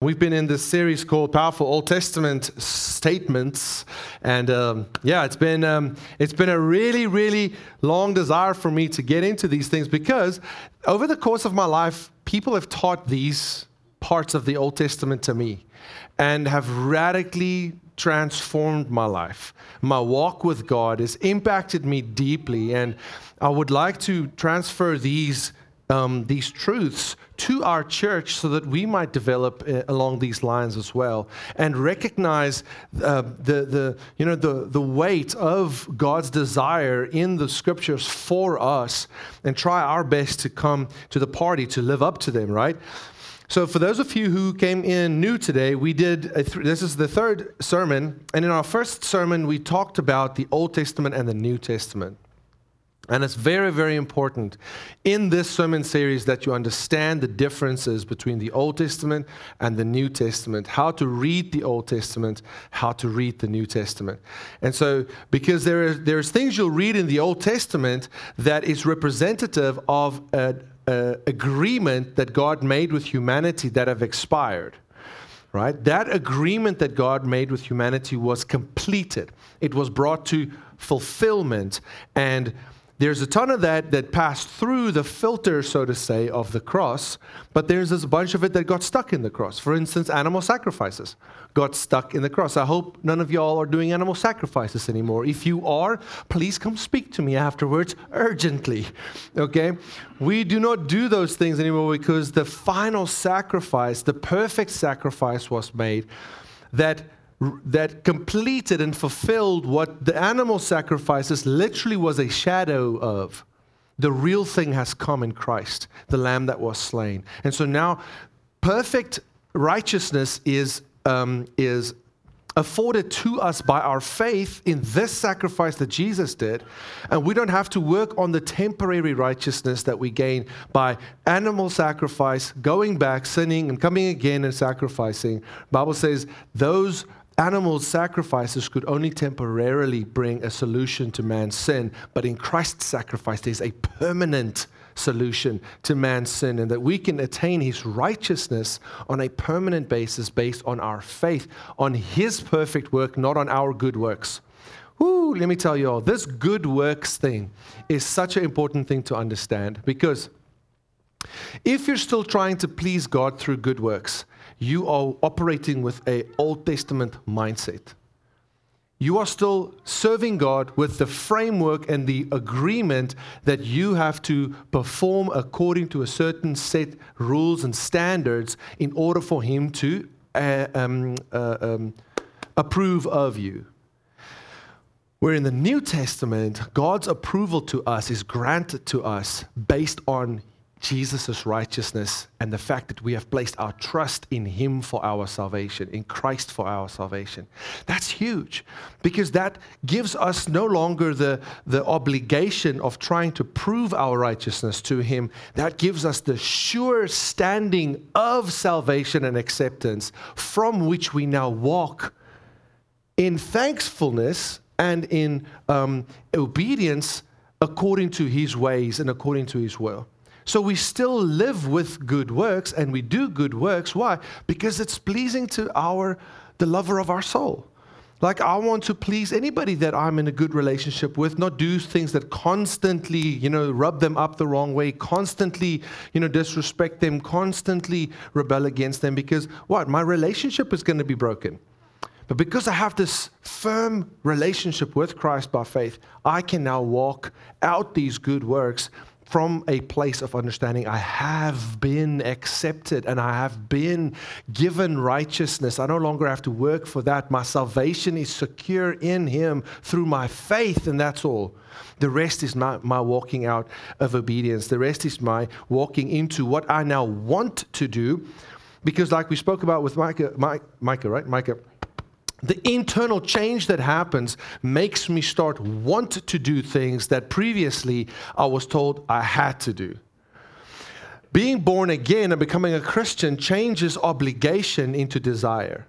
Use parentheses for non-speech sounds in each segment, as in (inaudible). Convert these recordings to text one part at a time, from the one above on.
We've been in this series called "Powerful Old Testament Statements," and um, yeah, it's been um, it's been a really, really long desire for me to get into these things because over the course of my life, people have taught these parts of the Old Testament to me, and have radically transformed my life. My walk with God has impacted me deeply, and I would like to transfer these um, these truths to our church so that we might develop uh, along these lines as well and recognize uh, the, the, you know, the, the weight of God's desire in the scriptures for us and try our best to come to the party to live up to them, right? So, for those of you who came in new today, we did, th- this is the third sermon. And in our first sermon, we talked about the Old Testament and the New Testament. And it's very, very important in this sermon series that you understand the differences between the Old Testament and the New Testament, how to read the Old Testament, how to read the New Testament. And so, because there is, there's things you'll read in the Old Testament that is representative of an agreement that God made with humanity that have expired right? That agreement that God made with humanity was completed. It was brought to fulfillment and there's a ton of that that passed through the filter, so to say, of the cross, but there's this bunch of it that got stuck in the cross. For instance, animal sacrifices got stuck in the cross. I hope none of y'all are doing animal sacrifices anymore. If you are, please come speak to me afterwards urgently. Okay? We do not do those things anymore because the final sacrifice, the perfect sacrifice was made that that completed and fulfilled what the animal sacrifices literally was a shadow of. The real thing has come in Christ, the lamb that was slain. And so now, perfect righteousness is, um, is afforded to us by our faith in this sacrifice that Jesus did. And we don't have to work on the temporary righteousness that we gain by animal sacrifice, going back, sinning, and coming again and sacrificing. Bible says those Animal sacrifices could only temporarily bring a solution to man's sin, but in Christ's sacrifice, there's a permanent solution to man's sin, and that we can attain his righteousness on a permanent basis based on our faith, on his perfect work, not on our good works. Ooh, let me tell you all, this good works thing is such an important thing to understand because if you're still trying to please God through good works, you are operating with a Old Testament mindset. You are still serving God with the framework and the agreement that you have to perform according to a certain set rules and standards in order for Him to uh, um, uh, um, approve of you. Where in the New Testament, God's approval to us is granted to us based on Jesus' righteousness and the fact that we have placed our trust in Him for our salvation, in Christ for our salvation. That's huge because that gives us no longer the, the obligation of trying to prove our righteousness to Him. That gives us the sure standing of salvation and acceptance from which we now walk in thankfulness and in um, obedience according to His ways and according to His will. So we still live with good works and we do good works. Why? Because it's pleasing to our the lover of our soul. Like I want to please anybody that I'm in a good relationship with, not do things that constantly, you know, rub them up the wrong way, constantly, you know, disrespect them, constantly rebel against them because what? My relationship is going to be broken. But because I have this firm relationship with Christ by faith, I can now walk out these good works from a place of understanding I have been accepted and I have been given righteousness. I no longer have to work for that. My salvation is secure in Him through my faith, and that's all. The rest is my, my walking out of obedience. The rest is my walking into what I now want to do. Because, like we spoke about with Micah, Micah, right? Micah the internal change that happens makes me start want to do things that previously I was told I had to do. Being born again and becoming a Christian changes obligation into desire.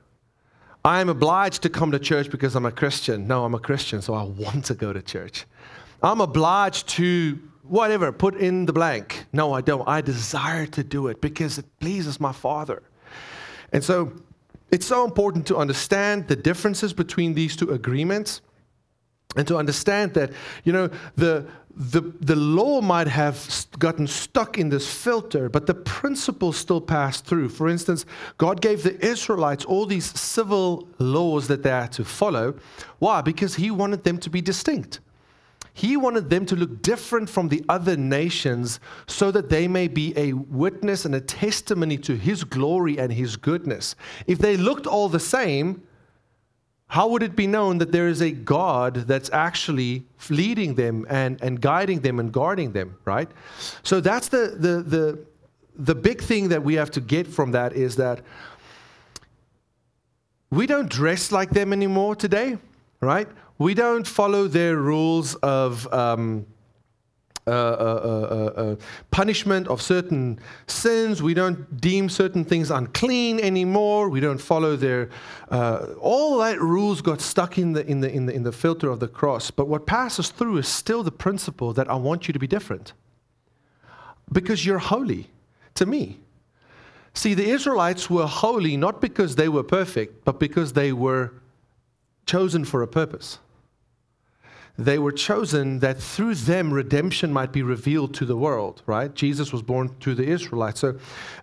I am obliged to come to church because I'm a Christian. No, I'm a Christian, so I want to go to church. I'm obliged to whatever, put in the blank. No, I don't. I desire to do it because it pleases my Father. And so it's so important to understand the differences between these two agreements and to understand that, you know, the, the, the law might have gotten stuck in this filter, but the principles still pass through. For instance, God gave the Israelites all these civil laws that they had to follow. Why? Because He wanted them to be distinct. He wanted them to look different from the other nations so that they may be a witness and a testimony to His glory and His goodness. If they looked all the same, how would it be known that there is a God that's actually leading them and, and guiding them and guarding them, right? So that's the, the, the, the big thing that we have to get from that is that we don't dress like them anymore today, right? We don't follow their rules of. Um, uh, uh, uh, punishment of certain sins. We don't deem certain things unclean anymore. We don't follow their. all that rules got stuck in the, in, the, in, the, in the filter of the cross. But what passes through is still the principle that I want you to be different because you're holy to me. See, the Israelites were holy not because they were perfect, but because they were chosen for a purpose they were chosen that through them redemption might be revealed to the world, right? Jesus was born to the Israelites. So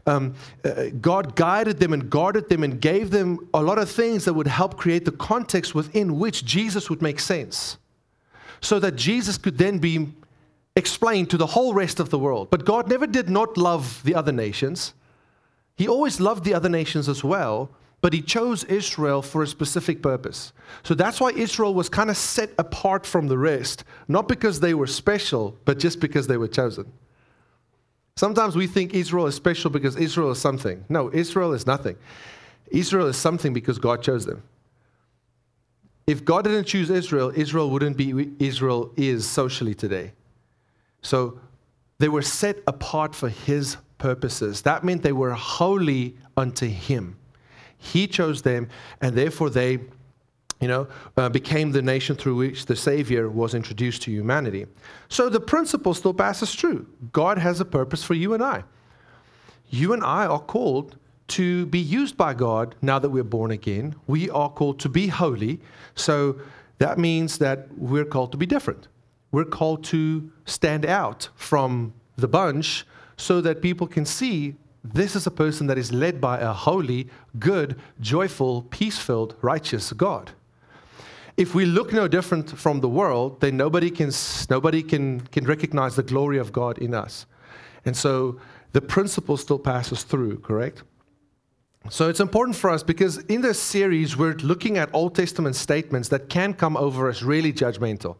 um, uh, God guided them and guarded them and gave them a lot of things that would help create the context within which Jesus would make sense. So that Jesus could then be explained to the whole rest of the world. But God never did not love the other nations, He always loved the other nations as well but he chose Israel for a specific purpose. So that's why Israel was kind of set apart from the rest, not because they were special, but just because they were chosen. Sometimes we think Israel is special because Israel is something. No, Israel is nothing. Israel is something because God chose them. If God didn't choose Israel, Israel wouldn't be Israel is socially today. So they were set apart for his purposes. That meant they were holy unto him. He chose them, and therefore they you know, uh, became the nation through which the Savior was introduced to humanity. So the principle still passes true. God has a purpose for you and I. You and I are called to be used by God now that we're born again. We are called to be holy. So that means that we're called to be different. We're called to stand out from the bunch so that people can see this is a person that is led by a holy, good, joyful, peace filled, righteous God. If we look no different from the world, then nobody can, nobody can, can recognize the glory of God in us. And so the principle still passes through, correct? So it's important for us because in this series, we're looking at Old Testament statements that can come over as really judgmental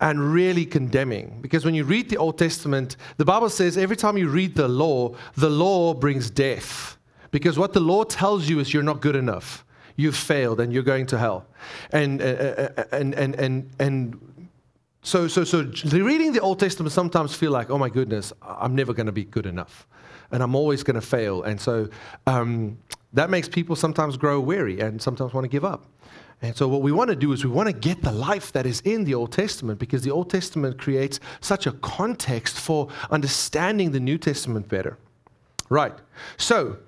and really condemning. Because when you read the Old Testament, the Bible says every time you read the law, the law brings death. Because what the law tells you is you're not good enough. You've failed and you're going to hell. And, uh, uh, uh, and, and, and, and so, so, so reading the Old Testament sometimes feel like, oh my goodness, I'm never going to be good enough. And I'm always going to fail. And so um, that makes people sometimes grow weary and sometimes want to give up. And so, what we want to do is we want to get the life that is in the Old Testament because the Old Testament creates such a context for understanding the New Testament better. Right. So,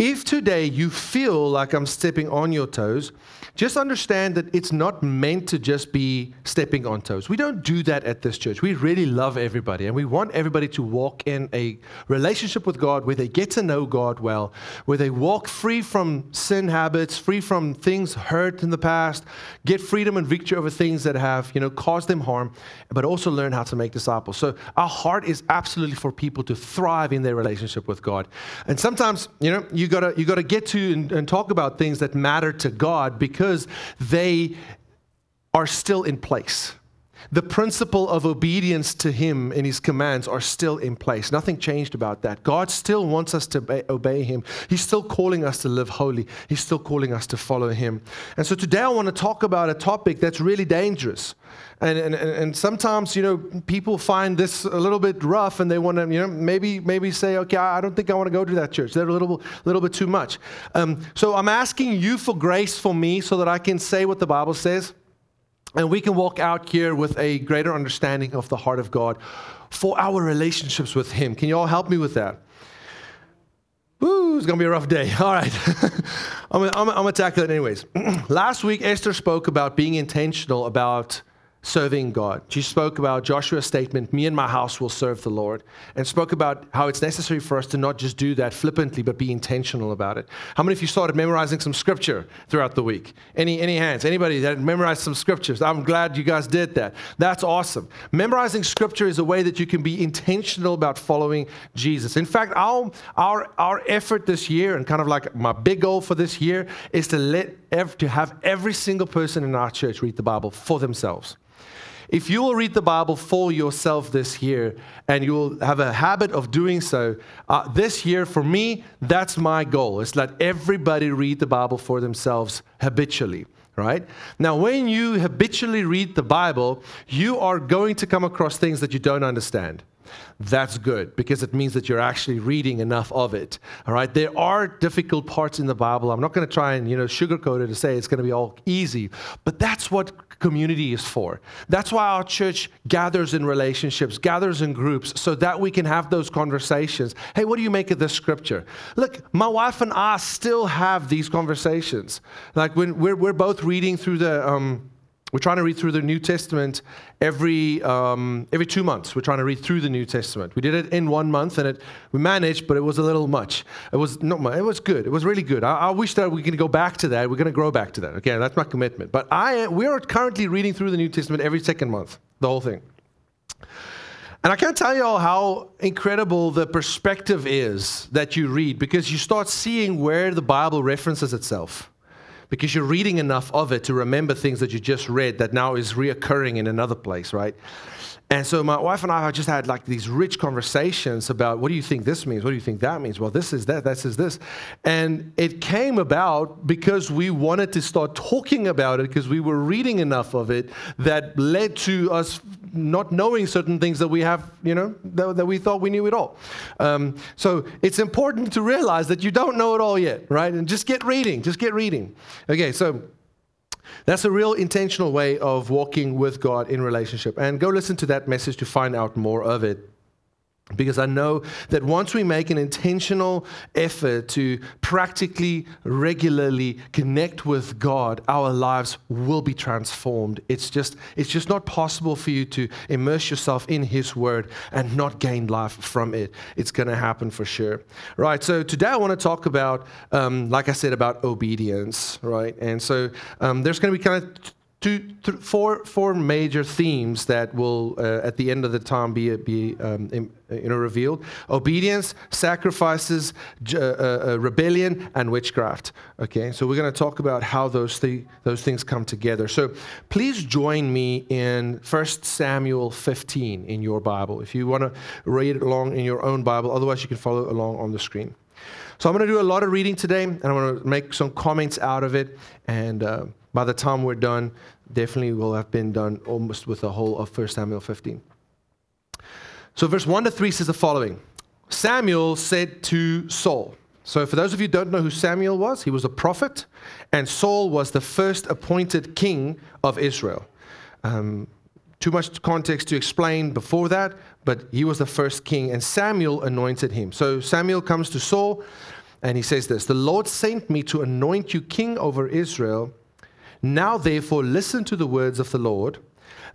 if today you feel like I'm stepping on your toes, just understand that it's not meant to just be stepping on toes. We don't do that at this church. We really love everybody and we want everybody to walk in a relationship with God where they get to know God well, where they walk free from sin habits, free from things hurt in the past, get freedom and victory over things that have, you know, caused them harm, but also learn how to make disciples. So our heart is absolutely for people to thrive in their relationship with God. And sometimes, you know, you gotta you gotta get to and, and talk about things that matter to God because they are still in place. The principle of obedience to Him and His commands are still in place. Nothing changed about that. God still wants us to obey Him. He's still calling us to live holy. He's still calling us to follow Him. And so today I want to talk about a topic that's really dangerous. And, and, and sometimes, you know, people find this a little bit rough and they want to, you know, maybe, maybe say, okay, I don't think I want to go to that church. They're a little, little bit too much. Um, so I'm asking you for grace for me so that I can say what the Bible says. And we can walk out here with a greater understanding of the heart of God for our relationships with Him. Can you all help me with that? Woo, it's to be a rough day. (laughs) All right. (laughs) I'm going to tackle it anyways. (clears throat) Last week, Esther spoke about being intentional about serving God. She spoke about Joshua's statement, Me and my house will serve the Lord, and spoke about how it's necessary for us to not just do that flippantly, but be intentional about it. How many of you started memorizing some scripture throughout the week? Any, any hands? Anybody that memorized some scriptures? I'm glad you guys did that. That's awesome. Memorizing scripture is a way that you can be intentional about following Jesus. In fact, our, our, our effort this year, and kind of like my big goal for this year, is to let ev- to have every single person in our church read the Bible for themselves. If you will read the Bible for yourself this year and you will have a habit of doing so, uh, this year for me, that's my goal is let everybody read the Bible for themselves habitually. Right? Now, when you habitually read the Bible, you are going to come across things that you don't understand that's good because it means that you're actually reading enough of it. All right. There are difficult parts in the Bible. I'm not going to try and you know sugarcoat it to say it's going to be all easy, but that's what community is for. That's why our church gathers in relationships, gathers in groups, so that we can have those conversations. Hey, what do you make of this scripture? Look, my wife and I still have these conversations. Like when we're, we're both reading through the. Um, we're trying to read through the New Testament every, um, every two months. We're trying to read through the New Testament. We did it in one month, and it, we managed, but it was a little much. It was not much. It was good. It was really good. I, I wish that we can go back to that. We're going to grow back to that. Okay, that's my commitment. But I, we are currently reading through the New Testament every second month, the whole thing. And I can't tell you all how incredible the perspective is that you read because you start seeing where the Bible references itself because you're reading enough of it to remember things that you just read that now is reoccurring in another place, right? And so my wife and I have just had like these rich conversations about what do you think this means? What do you think that means? Well, this is that, this is this. And it came about because we wanted to start talking about it because we were reading enough of it that led to us not knowing certain things that we have, you know, that, that we thought we knew it all. Um, so it's important to realize that you don't know it all yet, right? And just get reading, just get reading. Okay, so that's a real intentional way of walking with God in relationship. And go listen to that message to find out more of it. Because I know that once we make an intentional effort to practically, regularly connect with God, our lives will be transformed. It's just, it's just not possible for you to immerse yourself in His Word and not gain life from it. It's going to happen for sure. Right, so today I want to talk about, um, like I said, about obedience, right? And so um, there's going to be kind of two, th- four, four major themes that will, uh, at the end of the time, be, be um, in, revealed: obedience, sacrifices, uh, uh, rebellion, and witchcraft. Okay, so we're going to talk about how those th- those things come together. So please join me in 1 Samuel 15 in your Bible, if you want to read it along in your own Bible. Otherwise, you can follow along on the screen. So I'm going to do a lot of reading today, and I'm going to make some comments out of it, and uh, by the time we're done, definitely will have been done almost with the whole of 1 Samuel 15. So, verse 1 to 3 says the following Samuel said to Saul, so, for those of you who don't know who Samuel was, he was a prophet, and Saul was the first appointed king of Israel. Um, too much context to explain before that, but he was the first king, and Samuel anointed him. So, Samuel comes to Saul, and he says this The Lord sent me to anoint you king over Israel. Now, therefore, listen to the words of the Lord.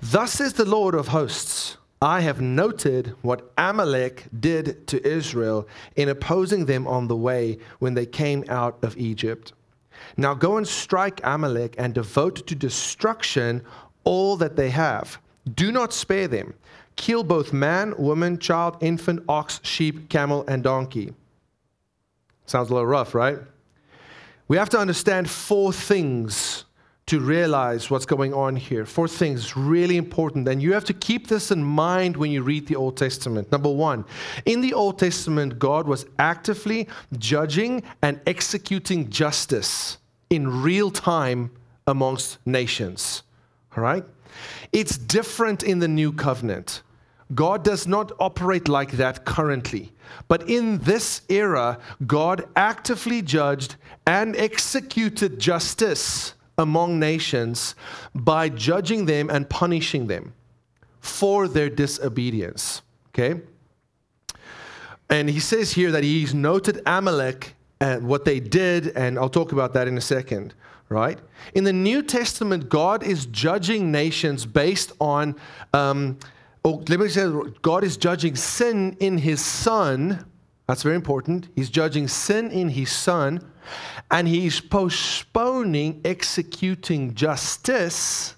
Thus says the Lord of hosts I have noted what Amalek did to Israel in opposing them on the way when they came out of Egypt. Now go and strike Amalek and devote to destruction all that they have. Do not spare them. Kill both man, woman, child, infant, ox, sheep, camel, and donkey. Sounds a little rough, right? We have to understand four things to realize what's going on here. Four things really important, and you have to keep this in mind when you read the Old Testament. Number one, in the Old Testament, God was actively judging and executing justice in real time amongst nations. All right? It's different in the new covenant. God does not operate like that currently. But in this era, God actively judged and executed justice among nations by judging them and punishing them for their disobedience. Okay? And he says here that he's noted Amalek and what they did, and I'll talk about that in a second, right? In the New Testament, God is judging nations based on, um, oh, let me say, God is judging sin in His Son. That's very important. He's judging sin in His Son, and He's postponing executing justice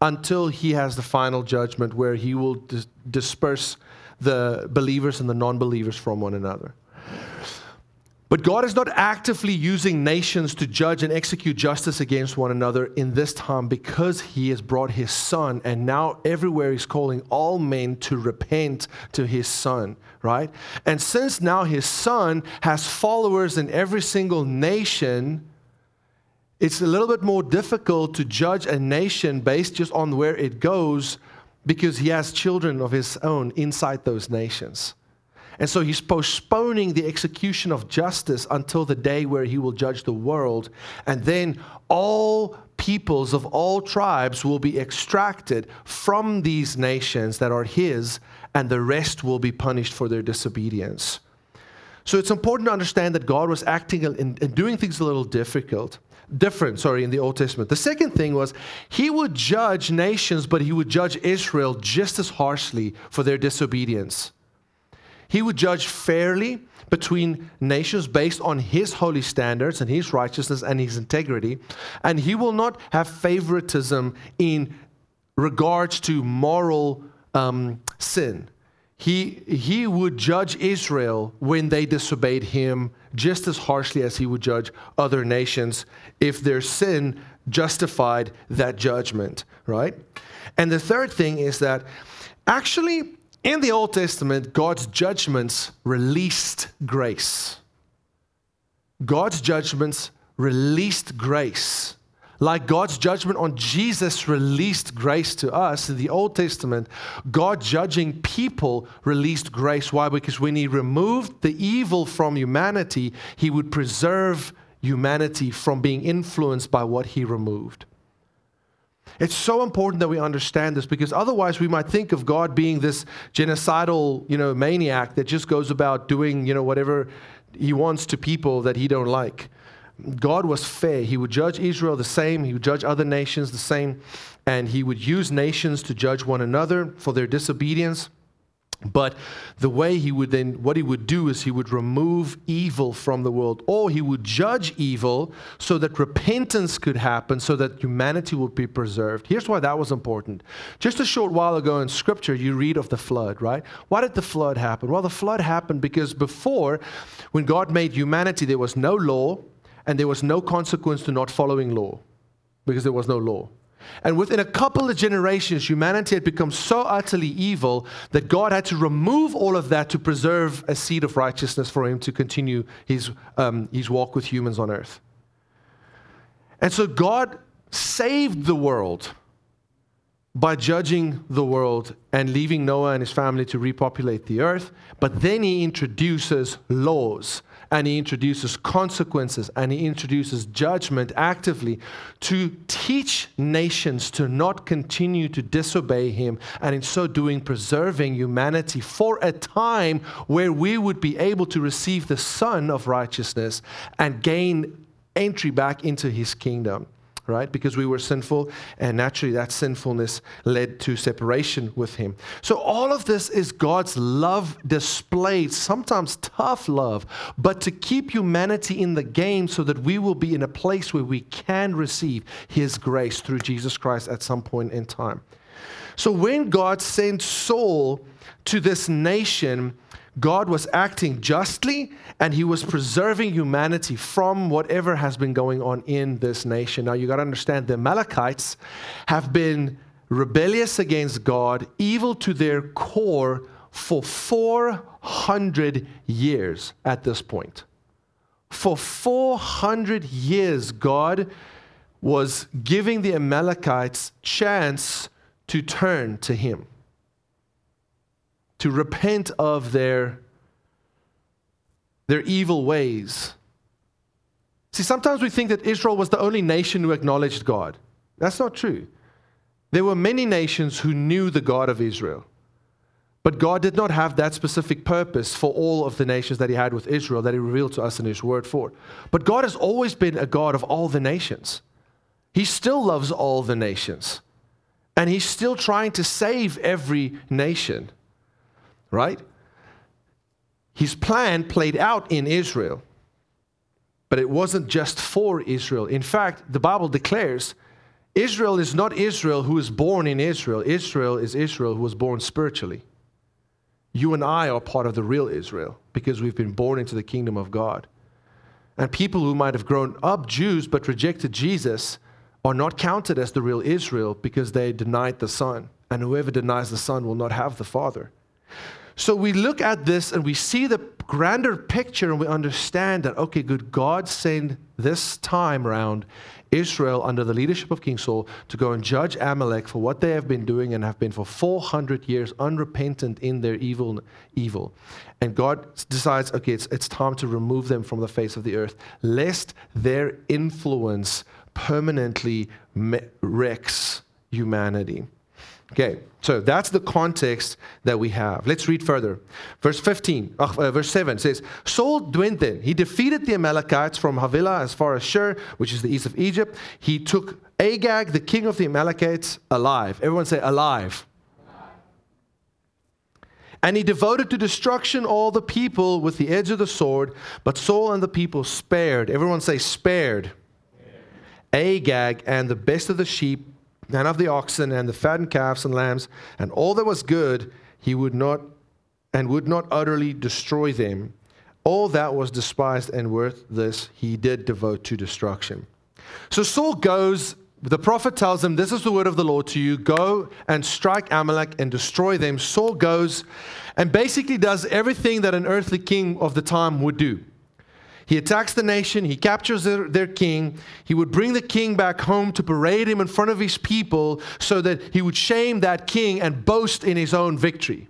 until He has the final judgment where He will dis- disperse the believers and the non believers from one another. But God is not actively using nations to judge and execute justice against one another in this time because He has brought His Son, and now everywhere He's calling all men to repent to His Son, right? And since now His Son has followers in every single nation, it's a little bit more difficult to judge a nation based just on where it goes because He has children of His own inside those nations. And so he's postponing the execution of justice until the day where he will judge the world. And then all peoples of all tribes will be extracted from these nations that are his, and the rest will be punished for their disobedience. So it's important to understand that God was acting and doing things a little difficult. Different, sorry, in the Old Testament. The second thing was he would judge nations, but he would judge Israel just as harshly for their disobedience. He would judge fairly between nations based on his holy standards and his righteousness and his integrity. And he will not have favoritism in regards to moral um, sin. He, he would judge Israel when they disobeyed him just as harshly as he would judge other nations if their sin justified that judgment, right? And the third thing is that actually in the Old Testament, God's judgments released grace. God's judgments released grace. Like God's judgment on Jesus released grace to us in the Old Testament, God judging people released grace. Why? Because when He removed the evil from humanity, He would preserve humanity from being influenced by what He removed. It's so important that we understand this because otherwise we might think of God being this genocidal, you know, maniac that just goes about doing, you know, whatever he wants to people that he don't like. God was fair. He would judge Israel the same, he would judge other nations the same, and he would use nations to judge one another for their disobedience. But the way he would then, what he would do is he would remove evil from the world, or he would judge evil so that repentance could happen, so that humanity would be preserved. Here's why that was important. Just a short while ago in scripture, you read of the flood, right? Why did the flood happen? Well, the flood happened because before, when God made humanity, there was no law and there was no consequence to not following law because there was no law. And within a couple of generations, humanity had become so utterly evil that God had to remove all of that to preserve a seed of righteousness for him to continue his, um, his walk with humans on earth. And so God saved the world by judging the world and leaving Noah and his family to repopulate the earth. But then he introduces laws and he introduces consequences and he introduces judgment actively to teach nations to not continue to disobey him and in so doing preserving humanity for a time where we would be able to receive the Son of righteousness and gain entry back into his kingdom right? Because we were sinful, and naturally that sinfulness led to separation with Him. So, all of this is God's love displayed, sometimes tough love, but to keep humanity in the game so that we will be in a place where we can receive His grace through Jesus Christ at some point in time. So, when God sent Saul to this nation, God was acting justly and he was preserving humanity from whatever has been going on in this nation. Now, you got to understand the Amalekites have been rebellious against God, evil to their core for 400 years at this point. For 400 years, God was giving the Amalekites chance to turn to him to repent of their, their evil ways. See, sometimes we think that Israel was the only nation who acknowledged God. That's not true. There were many nations who knew the God of Israel. But God did not have that specific purpose for all of the nations that He had with Israel that He revealed to us in His word for. But God has always been a God of all the nations. He still loves all the nations. And He's still trying to save every nation, right? His plan played out in Israel. But it wasn't just for Israel. In fact, the Bible declares Israel is not Israel who is born in Israel, Israel is Israel who was born spiritually. You and I are part of the real Israel because we've been born into the kingdom of God. And people who might have grown up Jews but rejected Jesus are not counted as the real Israel because they denied the Son. And whoever denies the Son will not have the Father. So we look at this and we see the grander picture and we understand that, okay, good, God sent this time around Israel under the leadership of King Saul to go and judge Amalek for what they have been doing and have been for 400 years unrepentant in their evil. evil. And God decides, okay, it's, it's time to remove them from the face of the earth, lest their influence permanently wrecks humanity. Okay, so that's the context that we have. Let's read further. Verse 15, uh, verse 7 says, Saul went then. He defeated the Amalekites from Havilah as far as Shur, which is the east of Egypt. He took Agag, the king of the Amalekites, alive. Everyone say, alive. And he devoted to destruction all the people with the edge of the sword, but Saul and the people spared. Everyone say, spared. Agag and the best of the sheep and of the oxen and the fattened calves and lambs and all that was good he would not and would not utterly destroy them. All that was despised and worthless he did devote to destruction. So saul goes the prophet tells him this is the word of the lord to you. Go and strike amalek and destroy them. Saul goes and basically does everything that an earthly king of the time would do he attacks the nation, he captures their, their, king. He would bring the king back home to parade him in front of his people so that he would shame that king and boast in his own victory.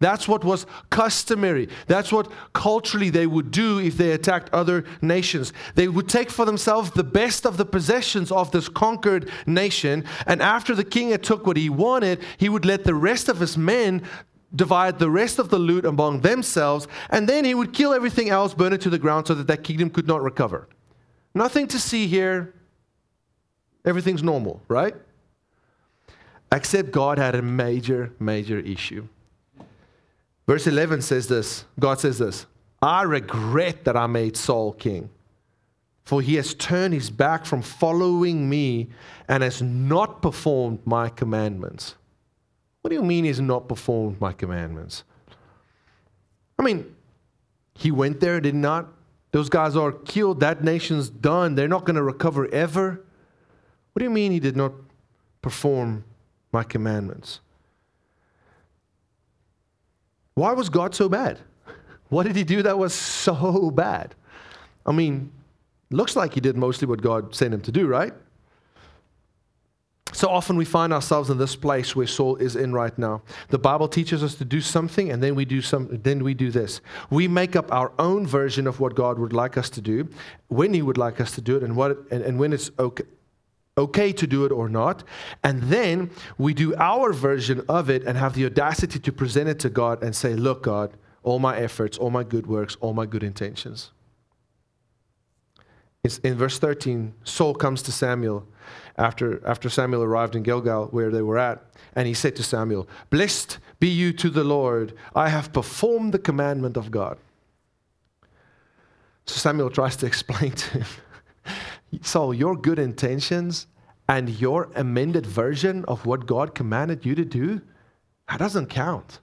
That's what was customary. That's what culturally they would do if they attacked other nations. They would take for themselves the best of the possessions of this conquered nation, and after the king had took what he wanted, he would let the rest of his men divide the rest of the loot among themselves, and then he would kill everything else, burn it to the ground so that that kingdom could not recover. Nothing to see here. Everything's normal, right? Except God had a major, major issue. Verse 11 says this God says this I regret that I made Saul king, for he has turned his back from following me and has not performed my commandments. What do you mean he's not performed my commandments? I mean, he went there, did not. Those guys are killed. That nation's done. They're not going to recover ever. What do you mean he did not perform my commandments? Why was God so bad? (laughs) What did he do that was so bad? I mean, looks like he did mostly what God sent him to do, right? So often we find ourselves in this place where Saul is in right now. The Bible teaches us to do something and then we do some then we do this. We make up our own version of what God would like us to do, when he would like us to do it and what and, and when it's okay okay to do it or not. And then we do our version of it and have the audacity to present it to God and say, Look, God, all my efforts, all my good works, all my good intentions. It's in verse 13, Saul comes to Samuel after, after Samuel arrived in Gilgal, where they were at. And he said to Samuel, Blessed be you to the Lord. I have performed the commandment of God. So Samuel tries to explain to him (laughs) Saul, your good intentions and your amended version of what God commanded you to do, that doesn't count.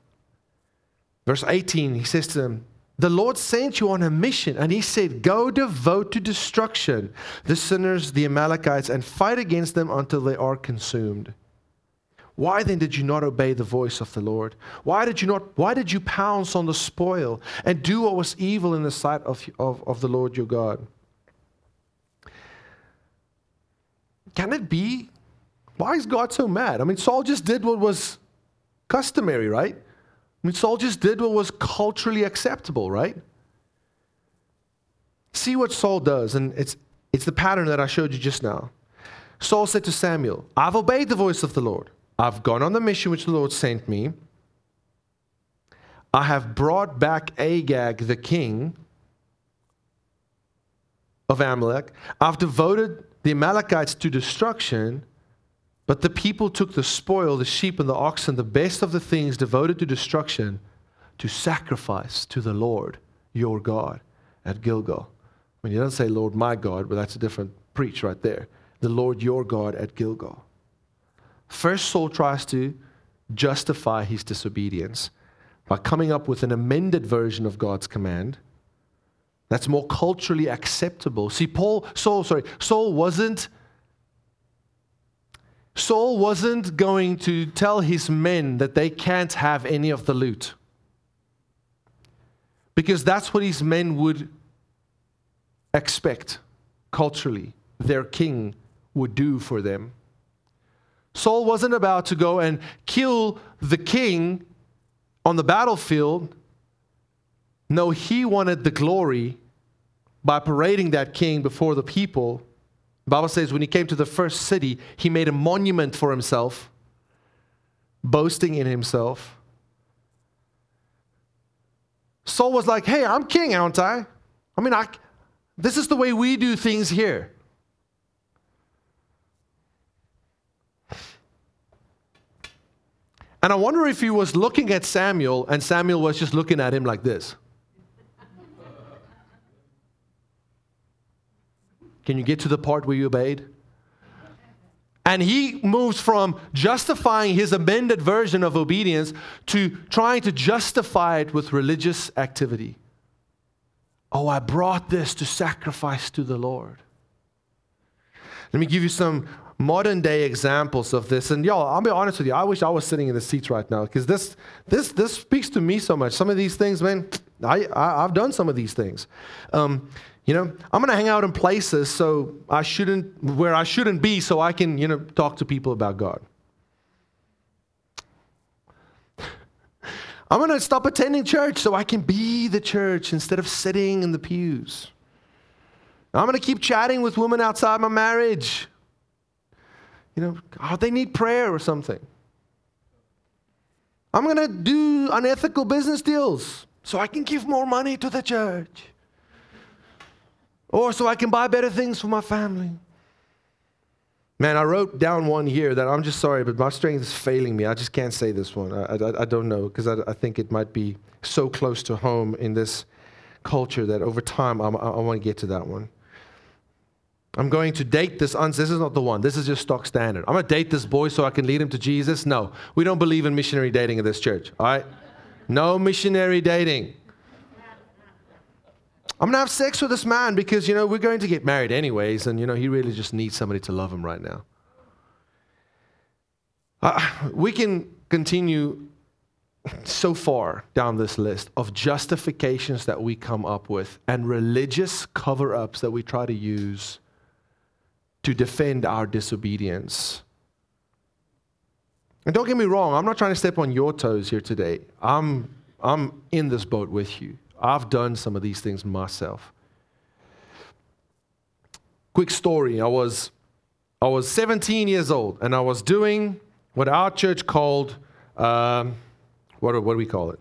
Verse 18, he says to him, the Lord sent you on a mission, and He said, Go devote to destruction the sinners, the Amalekites, and fight against them until they are consumed. Why then did you not obey the voice of the Lord? Why did you not why did you pounce on the spoil and do what was evil in the sight of, of, of the Lord your God? Can it be? Why is God so mad? I mean, Saul just did what was customary, right? I mean, Saul just did what was culturally acceptable, right? See what Saul does, and it's, it's the pattern that I showed you just now. Saul said to Samuel, I've obeyed the voice of the Lord. I've gone on the mission which the Lord sent me. I have brought back Agag the king of Amalek. I've devoted the Amalekites to destruction, but the people took the spoil, the sheep and the oxen, the best of the things devoted to destruction, to sacrifice to the Lord your God at Gilgal. I mean, he doesn't say Lord my God, but that's a different preach right there. The Lord your God at Gilgal. First, Saul tries to justify his disobedience by coming up with an amended version of God's command that's more culturally acceptable. See, Paul, Saul, sorry, Saul wasn't Saul wasn't going to tell his men that they can't have any of the loot. Because that's what his men would expect culturally, their king would do for them. Saul wasn't about to go and kill the king on the battlefield. No, he wanted the glory by parading that king before the people. Bible says when he came to the first city, he made a monument for himself, boasting in himself. Saul was like, hey, I'm king, aren't I? I mean, I, this is the way we do things here. And I wonder if he was looking at Samuel and Samuel was just looking at him like this. Can you get to the part where you obeyed? And he moves from justifying his amended version of obedience to trying to justify it with religious activity. Oh, I brought this to sacrifice to the Lord. Let me give you some modern day examples of this. And y'all, I'll be honest with you, I wish I was sitting in the seats right now because this, this, this speaks to me so much. Some of these things, man, I, I, have done some of these things. Um, you know, I'm going to hang out in places so I shouldn't, where I shouldn't be so I can, you know, talk to people about God. (laughs) I'm going to stop attending church so I can be the church instead of sitting in the pews. I'm going to keep chatting with women outside my marriage you know, oh, they need prayer or something. I'm going to do unethical business deals so I can give more money to the church. Or so I can buy better things for my family. Man, I wrote down one here that I'm just sorry, but my strength is failing me. I just can't say this one. I, I, I don't know because I, I, think it might be so close to home in this culture that over time I'm, I want to get to that one. I'm going to date this. Uns- this is not the one. This is just stock standard. I'm going to date this boy so I can lead him to Jesus. No, we don't believe in missionary dating in this church. All right? No missionary dating. I'm going to have sex with this man because, you know, we're going to get married anyways. And, you know, he really just needs somebody to love him right now. Uh, we can continue so far down this list of justifications that we come up with and religious cover ups that we try to use to defend our disobedience. And don't get me wrong, I'm not trying to step on your toes here today. I'm, I'm in this boat with you. I've done some of these things myself. Quick story I was, I was 17 years old and I was doing what our church called, um, what, what do we call it?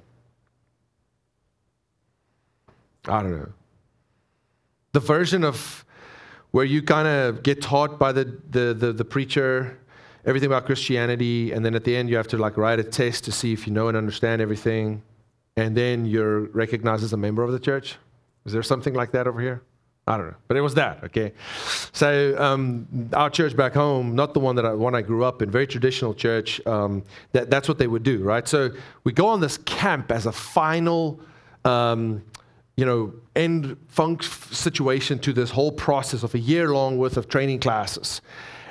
I don't know. The version of where you kind of get taught by the, the, the, the, preacher everything about Christianity, and then at the end you have to like write a test to see if you know and understand everything, and then you're recognized as a member of the church. Is there something like that over here? I don't know, but it was that. Okay, so um, our church back home, not the one that I, one I grew up in, very traditional church. Um, that, that's what they would do, right? So we go on this camp as a final. Um, you know, end funk situation to this whole process of a year long worth of training classes.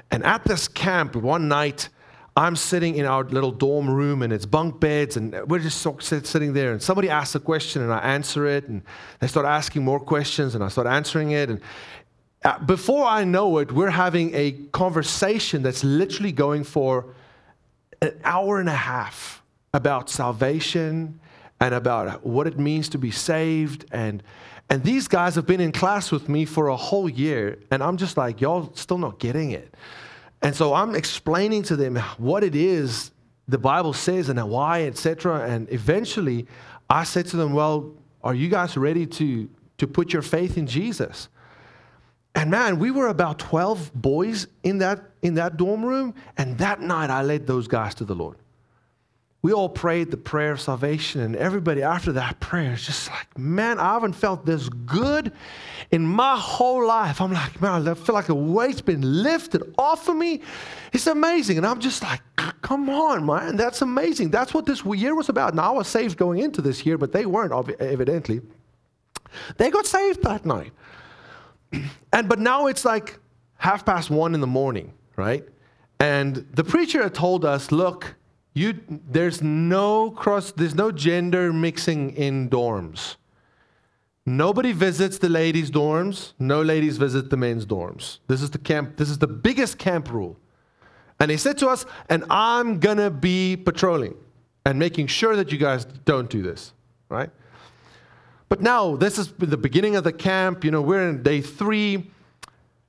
And at this camp, one night, I'm sitting in our little dorm room and it's bunk beds and we're just sitting there and somebody asks a question and I answer it and they start asking more questions and I start answering it and uh, before I know it, we're having a conversation that's literally going for an hour and a half about salvation and about what it means to be saved. And, and these guys have been in class with me for a whole year, and I'm just like, y'all still not getting it. And so I'm explaining to them what it is the Bible says and why, etc. And eventually, I said to them, Well, are you guys ready to, to put your faith in Jesus? And man, we were about 12 boys in that, in that dorm room. And that night, I led those guys to the Lord. We all prayed the prayer of salvation, and everybody after that prayer is just like, man, I haven't felt this good in my whole life. I'm like, man, I feel like a weight's been lifted off of me. It's amazing. And I'm just like, come on, man, that's amazing. That's what this year was about. Now, I was saved going into this year, but they weren't, evidently. They got saved that night. (clears throat) And but now it's like half past one in the morning, right? And the preacher had told us, look, you, there's no cross, there's no gender mixing in dorms. Nobody visits the ladies' dorms. No ladies visit the men's dorms. This is the camp. This is the biggest camp rule. And he said to us, and I'm gonna be patrolling and making sure that you guys don't do this, right? But now this is the beginning of the camp. You know, we're in day three,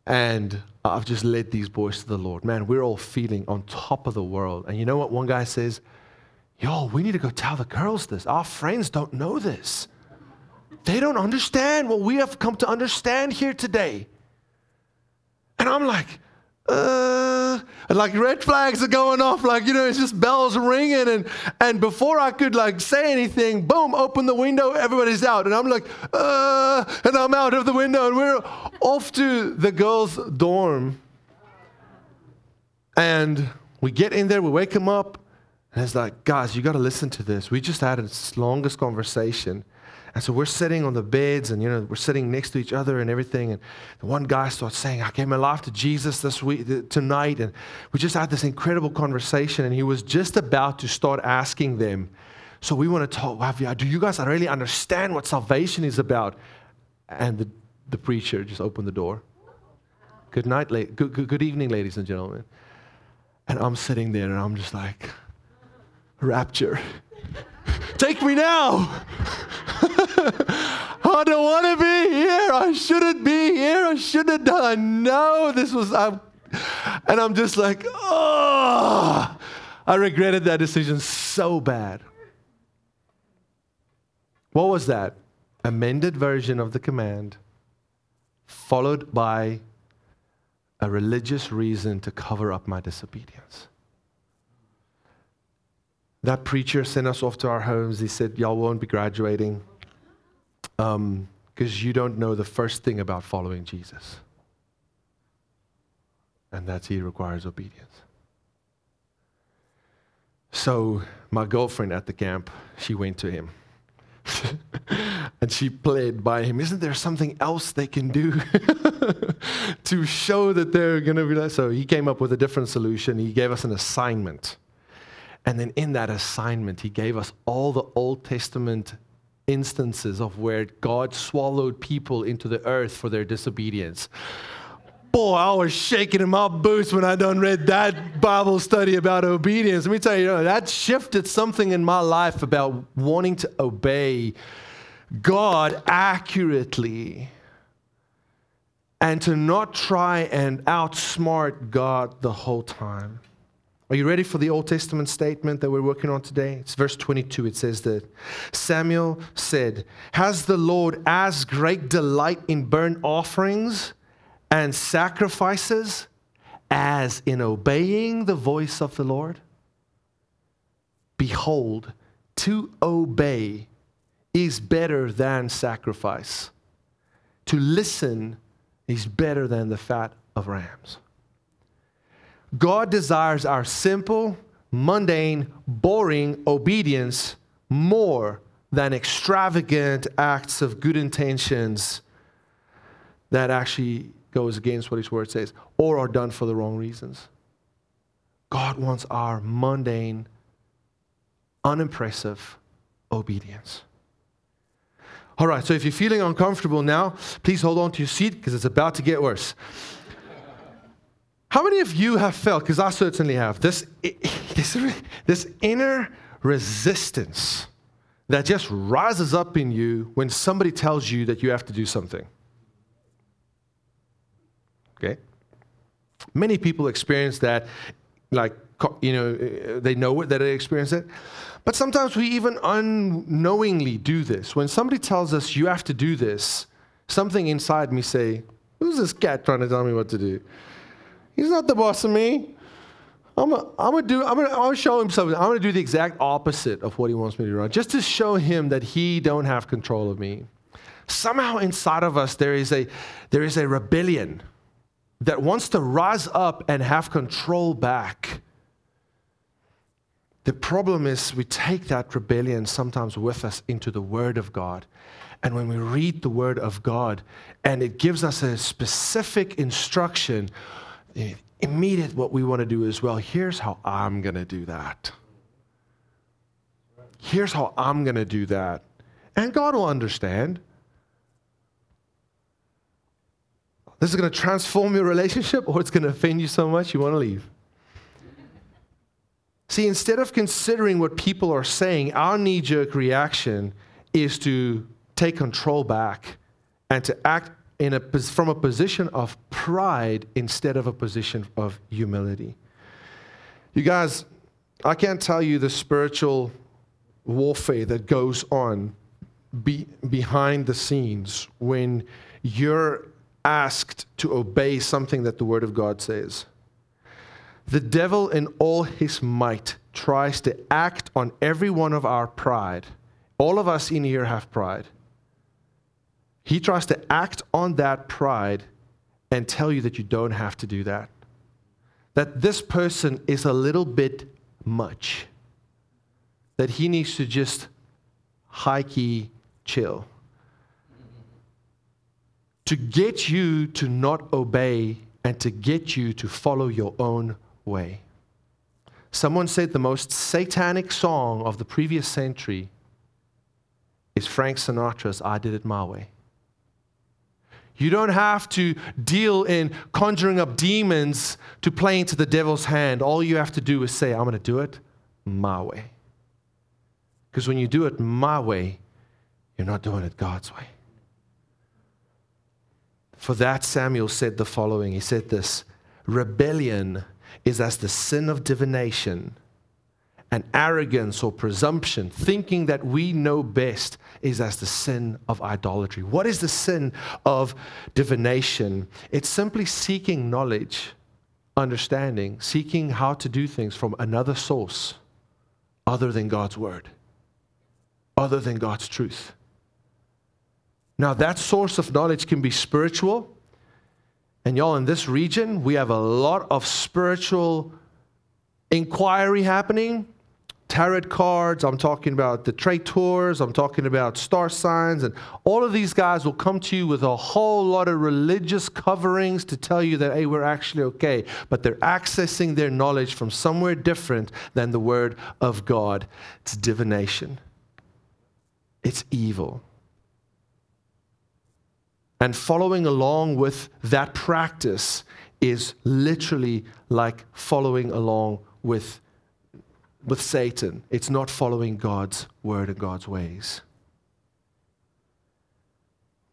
and I've just led these boys to the Lord. Man, we're all feeling on top of the world. And you know what one guy says? Yo, we need to go tell the girls this. Our friends don't know this. They don't understand what we have come to understand here today. And I'm like, uh, and like red flags are going off, like, you know, it's just bells ringing. And, and before I could like say anything, boom, open the window, everybody's out. And I'm like, uh, and I'm out of the window. And we're off to the girls' dorm. And we get in there, we wake them up. And it's like, guys, you got to listen to this. We just had its longest conversation. And so we're sitting on the beds and, you know, we're sitting next to each other and everything. And one guy starts saying, I gave my life to Jesus this week, tonight. And we just had this incredible conversation. And he was just about to start asking them, so we want to talk, have you, do you guys really understand what salvation is about? And the, the preacher just opened the door. Good night, good, good, good evening, ladies and gentlemen. And I'm sitting there and I'm just like, rapture. (laughs) Take me now. (laughs) I don't want to be here. I shouldn't be here. I shouldn't have done. No, this was, I'm, and I'm just like, oh, I regretted that decision so bad. What was that? Amended version of the command, followed by a religious reason to cover up my disobedience. That preacher sent us off to our homes. He said, Y'all won't be graduating because um, you don't know the first thing about following Jesus. And that's he requires obedience. So, my girlfriend at the camp, she went to him. (laughs) and she played by him. Isn't there something else they can do (laughs) to show that they're going to be like? So he came up with a different solution. He gave us an assignment. And then in that assignment, he gave us all the Old Testament instances of where God swallowed people into the earth for their disobedience. Boy, I was shaking in my boots when I done read that Bible study about obedience. Let me tell you, you know, that shifted something in my life about wanting to obey God accurately and to not try and outsmart God the whole time. Are you ready for the Old Testament statement that we're working on today? It's verse 22. It says that Samuel said, Has the Lord as great delight in burnt offerings and sacrifices as in obeying the voice of the Lord? Behold, to obey is better than sacrifice, to listen is better than the fat of rams. God desires our simple, mundane, boring obedience more than extravagant acts of good intentions that actually goes against what his word says or are done for the wrong reasons. God wants our mundane, unimpressive obedience. All right, so if you're feeling uncomfortable now, please hold on to your seat because it's about to get worse. How many of you have felt, because I certainly have, this, this, this inner resistance that just rises up in you when somebody tells you that you have to do something? Okay? Many people experience that, like you know, they know it, that they experience it. But sometimes we even unknowingly do this. When somebody tells us, you have to do this, something inside me say, who's this cat trying to tell me what to do? He's not the boss of me. I'm gonna do. I'm gonna, show him something. I'm gonna do the exact opposite of what he wants me to do, just to show him that he don't have control of me. Somehow inside of us there is a there is a rebellion that wants to rise up and have control back. The problem is we take that rebellion sometimes with us into the Word of God. And when we read the Word of God and it gives us a specific instruction, Eh, immediate what we want to do is well, here's how I'm going to do that. Here's how I'm going to do that. And God will understand. This is going to transform your relationship or it's going to offend you so much you want to leave. See, instead of considering what people are saying, our knee jerk reaction is to take control back and to act in a, from a position of pride instead of a position of humility. You guys, I can't tell you the spiritual warfare that goes on be, behind the scenes when you're asked to obey something that the Word of God says. The devil, in all his might, tries to act on every one of our pride. All of us in here have pride. He tries to act on that pride and tell you that you don't have to do that. That this person is a little bit much. That he needs to just high key chill to get you to not obey and to get you to follow your own way. Someone said the most satanic song of the previous century is Frank Sinatra's I Did It My Way. You don't have to deal in conjuring up demons to play into the devil's hand. All you have to do is say, I'm going to do it my way. Because when you do it my way, you're not doing it God's way. For that, Samuel said the following He said this Rebellion is as the sin of divination, and arrogance or presumption, thinking that we know best, is as the sin of idolatry. What is the sin of divination? It's simply seeking knowledge, understanding, seeking how to do things from another source other than God's word, other than God's truth. Now, that source of knowledge can be spiritual. And y'all, in this region, we have a lot of spiritual inquiry happening. Tarot cards, I'm talking about the traitors, I'm talking about star signs, and all of these guys will come to you with a whole lot of religious coverings to tell you that, hey, we're actually okay. But they're accessing their knowledge from somewhere different than the Word of God. It's divination, it's evil. And following along with that practice is literally like following along with, with Satan. It's not following God's word and God's ways.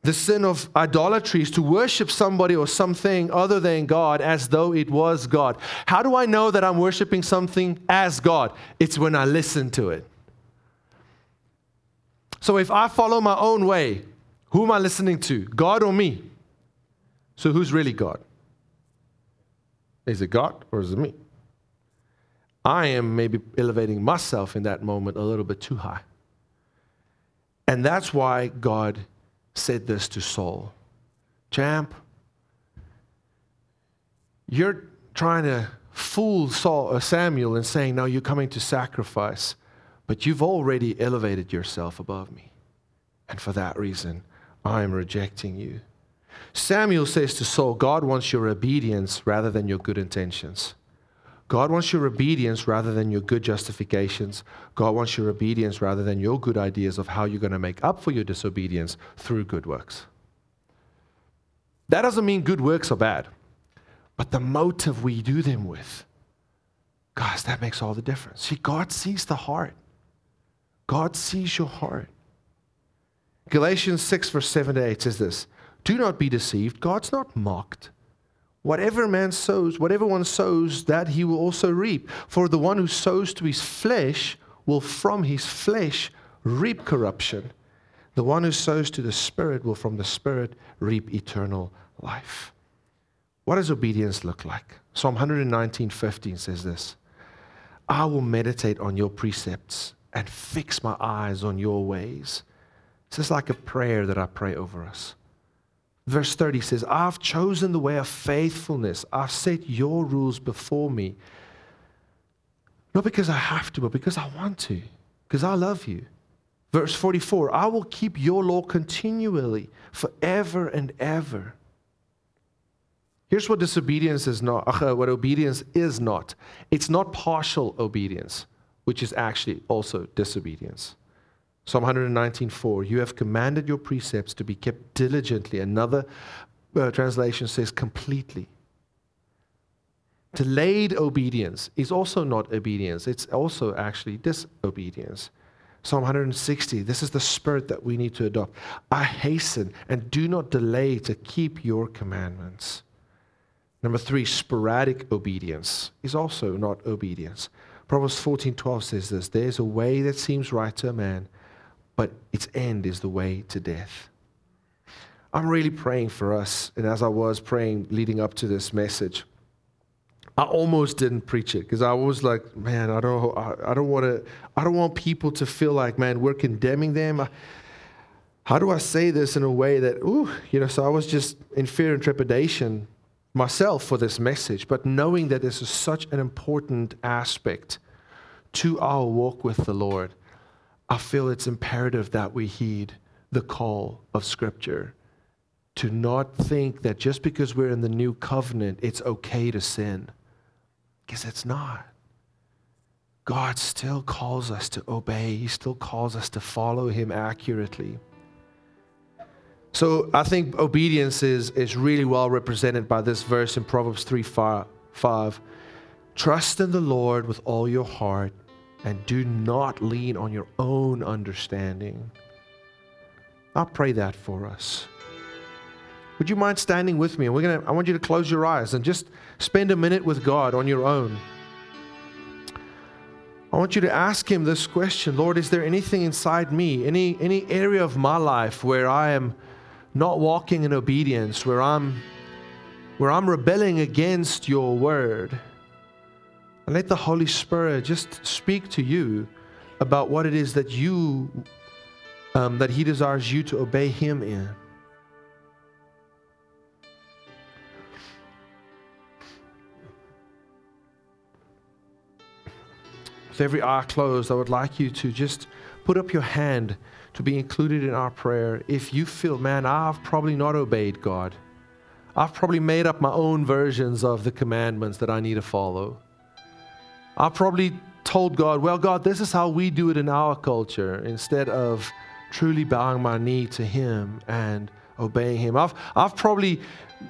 The sin of idolatry is to worship somebody or something other than God as though it was God. How do I know that I'm worshiping something as God? It's when I listen to it. So if I follow my own way, who am I listening to? God or me? So who's really God? Is it God or is it me? I am maybe elevating myself in that moment a little bit too high. And that's why God said this to Saul Champ, you're trying to fool Saul, uh, Samuel and saying, No, you're coming to sacrifice, but you've already elevated yourself above me. And for that reason, I am rejecting you. Samuel says to Saul, God wants your obedience rather than your good intentions. God wants your obedience rather than your good justifications. God wants your obedience rather than your good ideas of how you're going to make up for your disobedience through good works. That doesn't mean good works are bad, but the motive we do them with, guys, that makes all the difference. See, God sees the heart. God sees your heart. Galatians 6, verse 7 to 8 says this Do not be deceived. God's not mocked. Whatever man sows, whatever one sows, that he will also reap. For the one who sows to his flesh will from his flesh reap corruption. The one who sows to the Spirit will from the Spirit reap eternal life. What does obedience look like? Psalm 119, 15 says this I will meditate on your precepts and fix my eyes on your ways. This is like a prayer that I pray over us. Verse 30 says, I've chosen the way of faithfulness. I've set your rules before me. Not because I have to, but because I want to, because I love you. Verse 44 I will keep your law continually, forever and ever. Here's what disobedience is not, uh, (laughs) what obedience is not. It's not partial obedience, which is actually also disobedience. Psalm 119:4 You have commanded your precepts to be kept diligently. Another uh, translation says completely. Delayed obedience is also not obedience, it's also actually disobedience. Psalm 160, this is the spirit that we need to adopt. I hasten and do not delay to keep your commandments. Number three, sporadic obedience is also not obedience. Proverbs 14:12 says this: There's a way that seems right to a man, but its end is the way to death. I'm really praying for us, and as I was praying leading up to this message, I almost didn't preach it because I was like, man, I don't, I, don't want to, I don't want people to feel like, man, we're condemning them. How do I say this in a way that, ooh, you know? So I was just in fear and trepidation myself for this message, but knowing that this is such an important aspect to our walk with the Lord, I feel it's imperative that we heed the call of Scripture to not think that just because we're in the new covenant, it's okay to sin because it's not. God still calls us to obey, He still calls us to follow Him accurately. So I think obedience is, is really well represented by this verse in Proverbs 3 5. 5. Trust in the Lord with all your heart and do not lean on your own understanding. I'll pray that for us. Would you mind standing with me? We're gonna, I want you to close your eyes and just spend a minute with God on your own. I want you to ask Him this question Lord, is there anything inside me, any, any area of my life where I am not walking in obedience, where I'm, where I'm rebelling against your word? And let the Holy Spirit just speak to you about what it is that you, um, that He desires you to obey Him in. with every eye closed, I would like you to just put up your hand to be included in our prayer. If you feel, man, I've probably not obeyed God, I've probably made up my own versions of the commandments that I need to follow. I've probably told God, well, God, this is how we do it in our culture, instead of truly bowing my knee to Him and obeying Him. I've, I've probably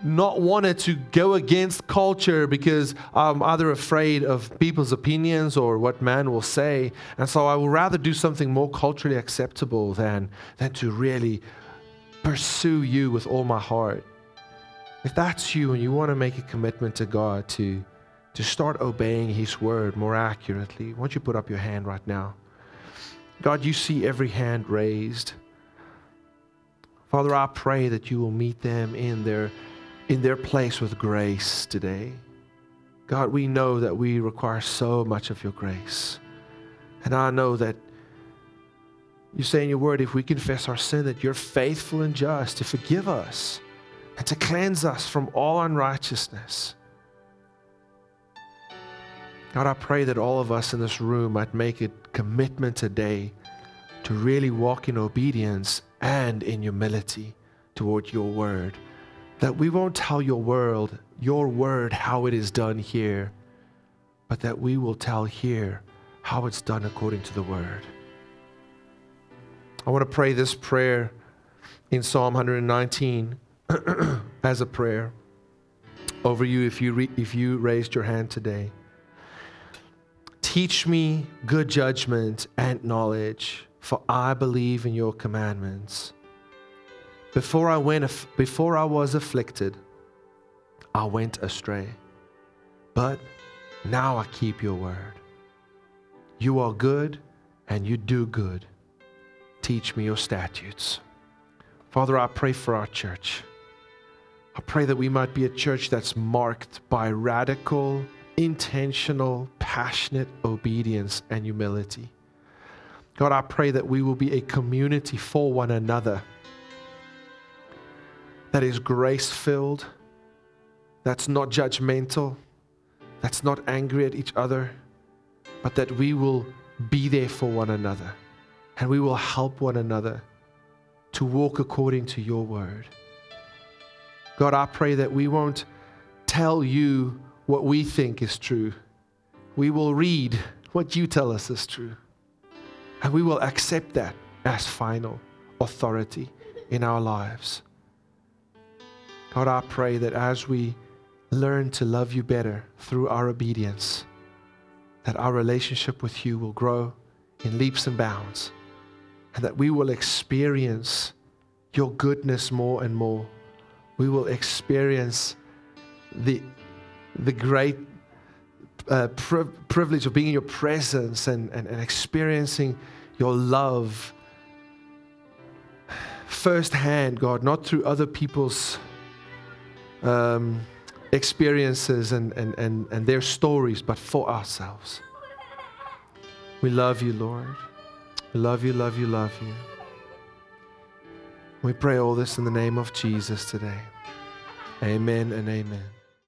not wanted to go against culture because I'm either afraid of people's opinions or what man will say. And so I would rather do something more culturally acceptable than, than to really pursue you with all my heart. If that's you and you want to make a commitment to God to, to start obeying His word more accurately, why don't you put up your hand right now? God, you see every hand raised. Father, I pray that you will meet them in their in their place with grace today. God, we know that we require so much of your grace. And I know that you say in your word, if we confess our sin, that you're faithful and just to forgive us and to cleanse us from all unrighteousness. God, I pray that all of us in this room might make a commitment today to really walk in obedience and in humility toward your word that we won't tell your world, your word, how it is done here, but that we will tell here how it's done according to the word. I want to pray this prayer in Psalm 119 (clears throat) as a prayer over you if you, re- if you raised your hand today. Teach me good judgment and knowledge, for I believe in your commandments. Before I, went, before I was afflicted, I went astray. But now I keep your word. You are good and you do good. Teach me your statutes. Father, I pray for our church. I pray that we might be a church that's marked by radical, intentional, passionate obedience and humility. God, I pray that we will be a community for one another that is grace filled, that's not judgmental, that's not angry at each other, but that we will be there for one another and we will help one another to walk according to your word. God, I pray that we won't tell you what we think is true. We will read what you tell us is true. And we will accept that as final authority in our lives. God, I pray that as we learn to love you better through our obedience, that our relationship with you will grow in leaps and bounds, and that we will experience your goodness more and more. We will experience the, the great uh, pri- privilege of being in your presence and, and, and experiencing your love firsthand, God, not through other people's um, experiences and, and, and, and their stories, but for ourselves. We love you, Lord. We love you, love you, love you. We pray all this in the name of Jesus today. Amen and amen.